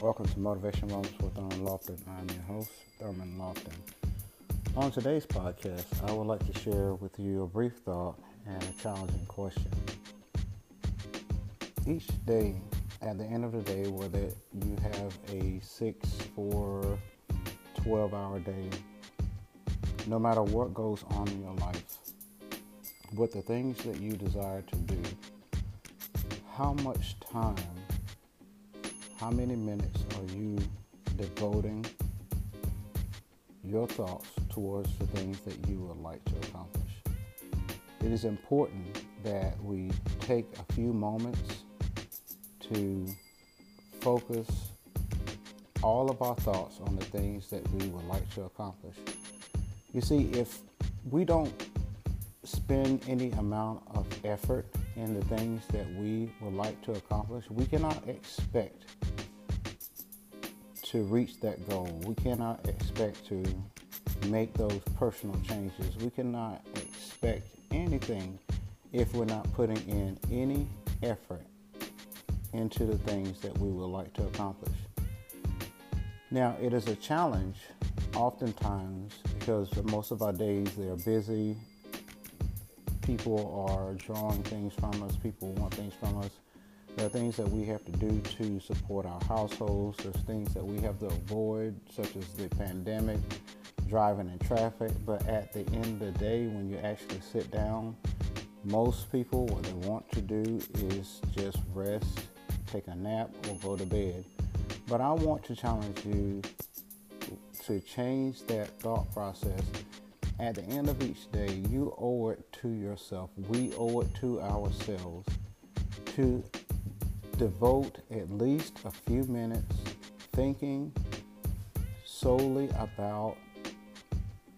Welcome to Motivation Moments with Thurman Lofton. I'm your host, Thurman Lofton. On today's podcast, I would like to share with you a brief thought and a challenging question. Each day, at the end of the day, whether you have a 6, 4, 12 hour day, no matter what goes on in your life, with the things that you desire to do, how much time how many minutes are you devoting your thoughts towards the things that you would like to accomplish? It is important that we take a few moments to focus all of our thoughts on the things that we would like to accomplish. You see, if we don't spend any amount of effort in the things that we would like to accomplish, we cannot expect to reach that goal. We cannot expect to make those personal changes. We cannot expect anything if we're not putting in any effort into the things that we would like to accomplish. Now, it is a challenge oftentimes because most of our days they are busy. People are drawing things from us, people want things from us. There are things that we have to do to support our households. There's things that we have to avoid, such as the pandemic, driving in traffic. But at the end of the day, when you actually sit down, most people, what they want to do is just rest, take a nap, or go to bed. But I want to challenge you to change that thought process. At the end of each day, you owe it to yourself. We owe it to ourselves to devote at least a few minutes thinking solely about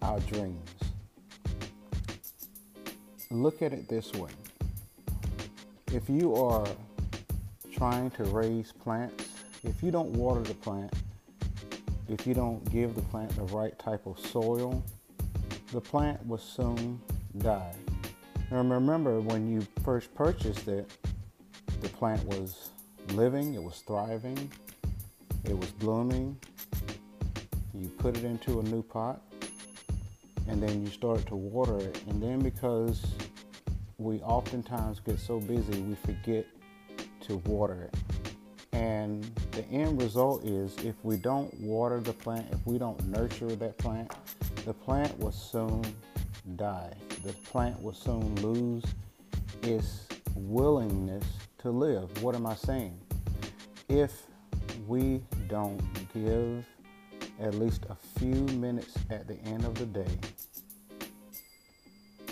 our dreams. Look at it this way. If you are trying to raise plants, if you don't water the plant, if you don't give the plant the right type of soil, the plant will soon die. Now remember when you first purchased it, the plant was living, it was thriving, it was blooming. You put it into a new pot, and then you start to water it. And then because we oftentimes get so busy, we forget to water it. And the end result is if we don't water the plant, if we don't nurture that plant, the plant will soon die. The plant will soon lose its willingness to live. What am I saying? If we don't give at least a few minutes at the end of the day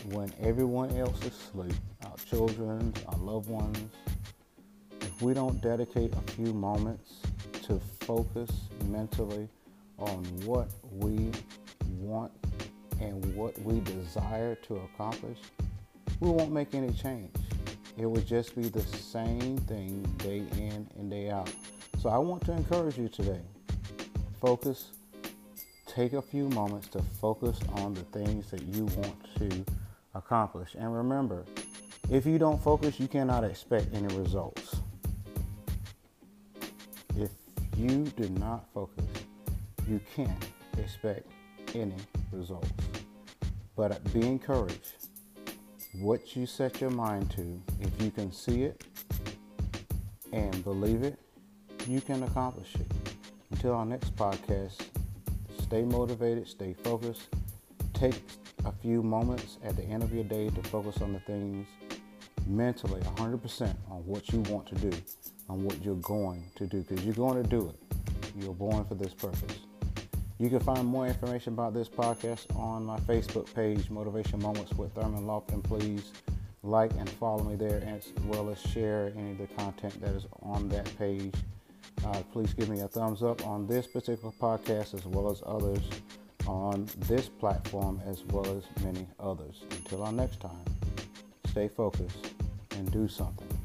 when everyone else is asleep, our children, our loved ones, if we don't dedicate a few moments to focus mentally on what we want and what we desire to accomplish, we won't make any change it would just be the same thing day in and day out. So I want to encourage you today. Focus. Take a few moments to focus on the things that you want to accomplish. And remember, if you don't focus, you cannot expect any results. If you do not focus, you can't expect any results. But be encouraged what you set your mind to, if you can see it and believe it, you can accomplish it. Until our next podcast, stay motivated, stay focused. Take a few moments at the end of your day to focus on the things mentally 100% on what you want to do, on what you're going to do, because you're going to do it. You're born for this purpose. You can find more information about this podcast on my Facebook page, Motivation Moments with Thurman Lofton. Please like and follow me there, as well as share any of the content that is on that page. Uh, please give me a thumbs up on this particular podcast, as well as others on this platform, as well as many others. Until our next time, stay focused and do something.